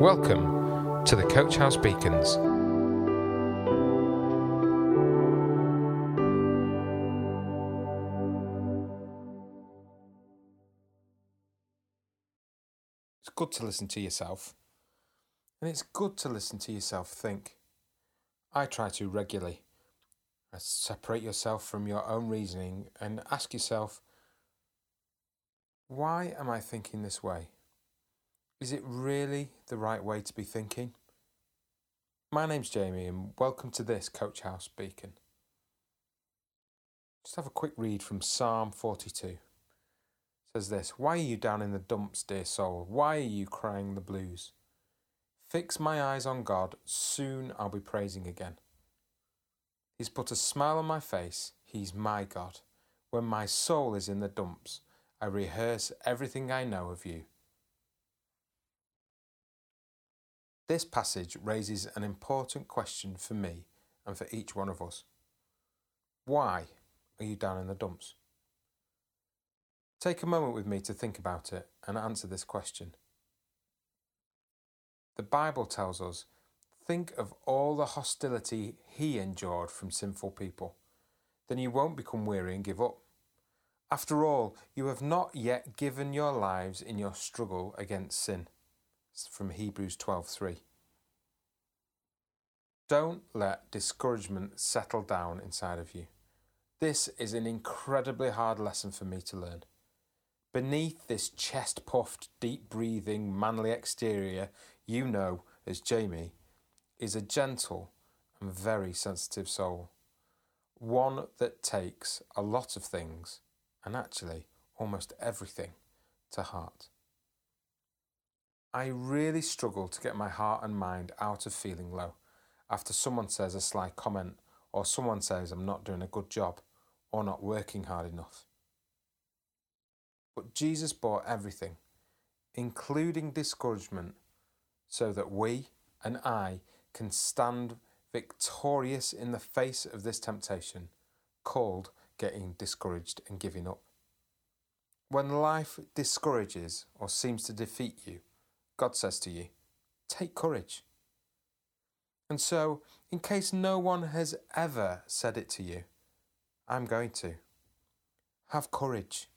Welcome to the Coach House Beacons. It's good to listen to yourself, and it's good to listen to yourself think. I try to regularly. Uh, separate yourself from your own reasoning and ask yourself, why am I thinking this way? Is it really the right way to be thinking? My name's Jamie, and welcome to this Coach House Beacon. Just have a quick read from Psalm 42. It says this Why are you down in the dumps, dear soul? Why are you crying the blues? Fix my eyes on God, soon I'll be praising again. He's put a smile on my face, He's my God. When my soul is in the dumps, I rehearse everything I know of you. This passage raises an important question for me and for each one of us. Why are you down in the dumps? Take a moment with me to think about it and answer this question. The Bible tells us think of all the hostility he endured from sinful people. Then you won't become weary and give up. After all, you have not yet given your lives in your struggle against sin from Hebrews 12:3. Don't let discouragement settle down inside of you. This is an incredibly hard lesson for me to learn. Beneath this chest puffed, deep breathing, manly exterior, you know as Jamie, is a gentle and very sensitive soul. One that takes a lot of things, and actually almost everything, to heart. I really struggle to get my heart and mind out of feeling low after someone says a sly comment or someone says I'm not doing a good job or not working hard enough. But Jesus bore everything, including discouragement, so that we and I can stand victorious in the face of this temptation called getting discouraged and giving up. When life discourages or seems to defeat you, God says to you, Take courage. And so, in case no one has ever said it to you, I'm going to. Have courage,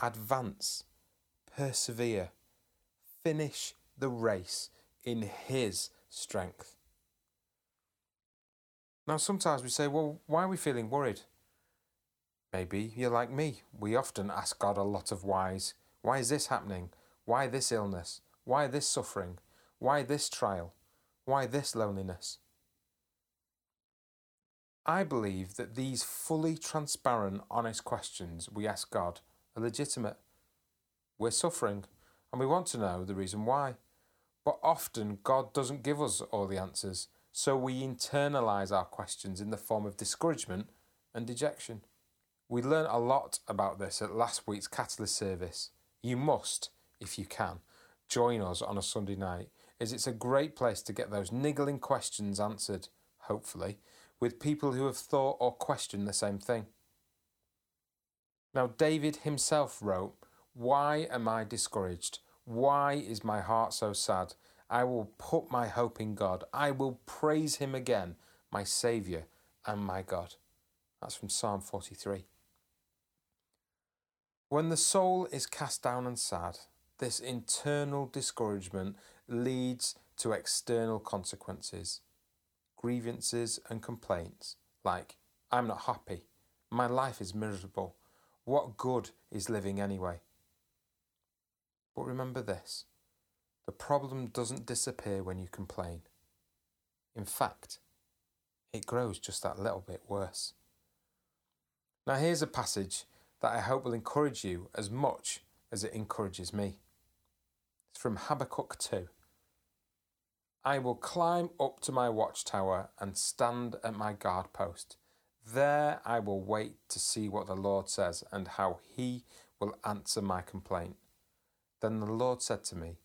advance, persevere, finish the race in His strength. Now, sometimes we say, well, why are we feeling worried? Maybe you're like me. We often ask God a lot of whys. Why is this happening? Why this illness? Why this suffering? Why this trial? Why this loneliness? I believe that these fully transparent, honest questions we ask God are legitimate. We're suffering and we want to know the reason why. But often God doesn't give us all the answers, so we internalize our questions in the form of discouragement and dejection. We learned a lot about this at last week's Catalyst service. You must, if you can, join us on a Sunday night, is it's a great place to get those niggling questions answered, hopefully, with people who have thought or questioned the same thing. Now, David himself wrote, Why am I discouraged? Why is my heart so sad? I will put my hope in God. I will praise him again, my Saviour and my God. That's from Psalm 43. When the soul is cast down and sad, this internal discouragement leads to external consequences, grievances, and complaints like, I'm not happy, my life is miserable, what good is living anyway? But remember this the problem doesn't disappear when you complain. In fact, it grows just that little bit worse. Now, here's a passage that I hope will encourage you as much as it encourages me. It's from Habakkuk 2. I will climb up to my watchtower and stand at my guard post. There I will wait to see what the Lord says and how he will answer my complaint. Then the Lord said to me,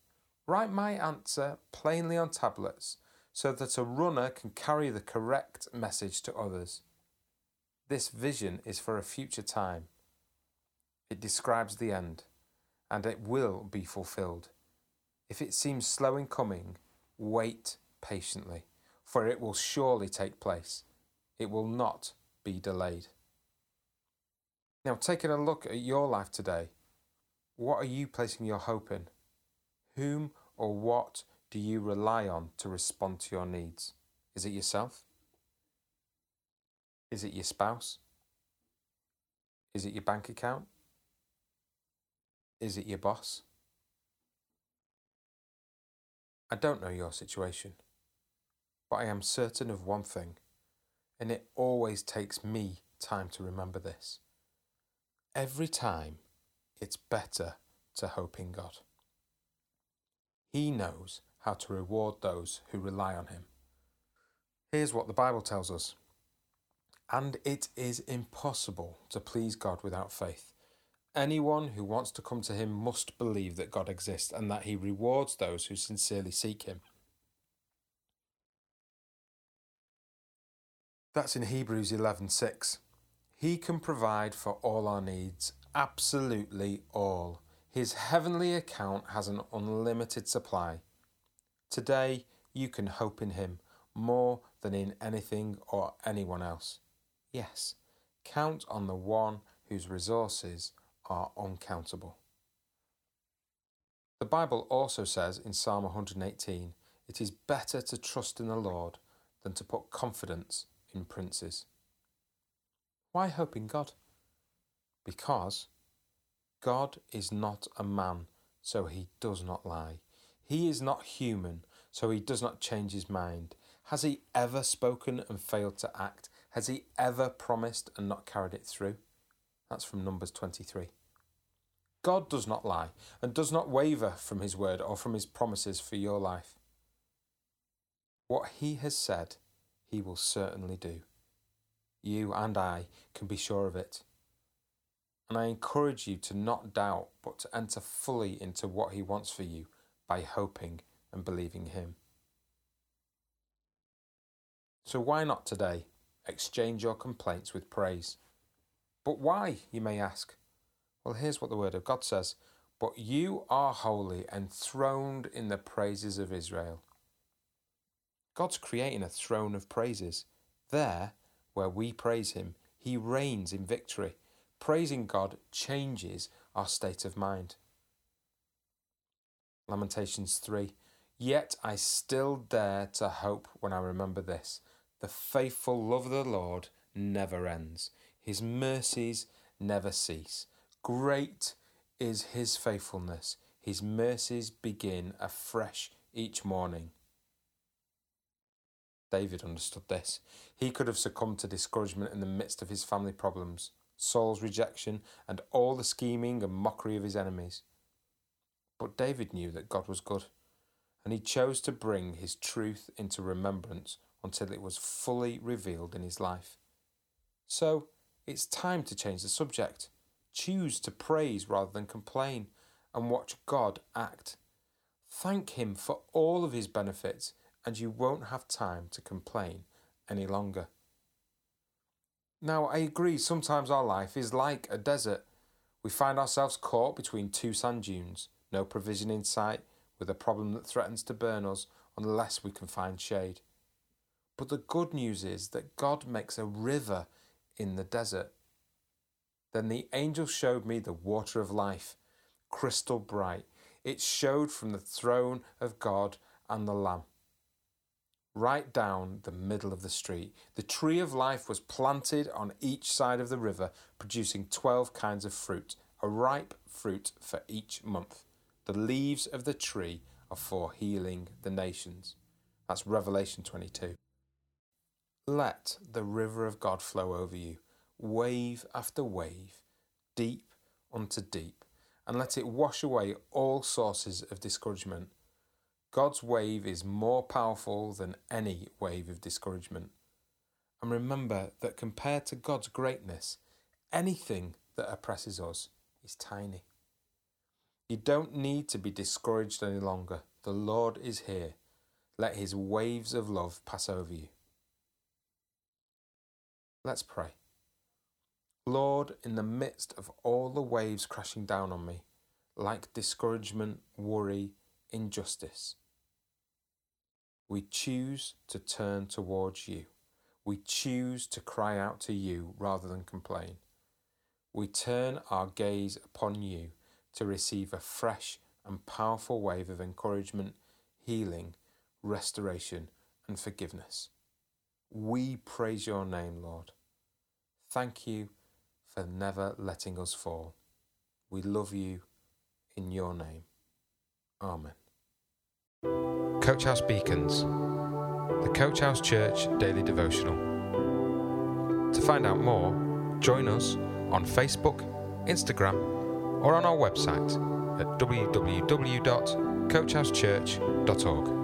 Write my answer plainly on tablets so that a runner can carry the correct message to others. This vision is for a future time. It describes the end, and it will be fulfilled. If it seems slow in coming, wait patiently, for it will surely take place. It will not be delayed. Now, taking a look at your life today, what are you placing your hope in? Whom or what do you rely on to respond to your needs? Is it yourself? Is it your spouse? Is it your bank account? Is it your boss? I don't know your situation, but I am certain of one thing, and it always takes me time to remember this. Every time, it's better to hope in God. He knows how to reward those who rely on Him. Here's what the Bible tells us And it is impossible to please God without faith. Anyone who wants to come to him must believe that God exists and that he rewards those who sincerely seek him. That's in Hebrews 11:6. He can provide for all our needs, absolutely all. His heavenly account has an unlimited supply. Today, you can hope in him more than in anything or anyone else. Yes, count on the one whose resources are uncountable. The Bible also says in Psalm 118 it is better to trust in the Lord than to put confidence in princes. Why hope in God? Because God is not a man, so he does not lie. He is not human, so he does not change his mind. Has he ever spoken and failed to act? Has he ever promised and not carried it through? That's from Numbers 23. God does not lie and does not waver from his word or from his promises for your life. What he has said, he will certainly do. You and I can be sure of it. And I encourage you to not doubt, but to enter fully into what he wants for you by hoping and believing him. So, why not today exchange your complaints with praise? But why, you may ask? Well, here's what the Word of God says But you are holy, enthroned in the praises of Israel. God's creating a throne of praises. There, where we praise Him, He reigns in victory. Praising God changes our state of mind. Lamentations 3 Yet I still dare to hope when I remember this. The faithful love of the Lord never ends, His mercies never cease. Great is his faithfulness. His mercies begin afresh each morning. David understood this. He could have succumbed to discouragement in the midst of his family problems, Saul's rejection, and all the scheming and mockery of his enemies. But David knew that God was good, and he chose to bring his truth into remembrance until it was fully revealed in his life. So, it's time to change the subject. Choose to praise rather than complain and watch God act. Thank Him for all of His benefits, and you won't have time to complain any longer. Now, I agree, sometimes our life is like a desert. We find ourselves caught between two sand dunes, no provision in sight, with a problem that threatens to burn us unless we can find shade. But the good news is that God makes a river in the desert. Then the angel showed me the water of life, crystal bright. It showed from the throne of God and the Lamb. Right down the middle of the street, the tree of life was planted on each side of the river, producing 12 kinds of fruit, a ripe fruit for each month. The leaves of the tree are for healing the nations. That's Revelation 22. Let the river of God flow over you wave after wave, deep unto deep, and let it wash away all sources of discouragement. God's wave is more powerful than any wave of discouragement. And remember that compared to God's greatness, anything that oppresses us is tiny. You don't need to be discouraged any longer. The Lord is here. Let his waves of love pass over you. Let's pray. Lord, in the midst of all the waves crashing down on me, like discouragement, worry, injustice, We choose to turn towards you. We choose to cry out to you rather than complain. We turn our gaze upon you to receive a fresh and powerful wave of encouragement, healing, restoration, and forgiveness. We praise your name, Lord. Thank you for never letting us fall. We love you in your name. Amen. Coach House Beacons, the Coach House Church Daily Devotional. To find out more, join us on Facebook, Instagram, or on our website at www.coachhousechurch.org.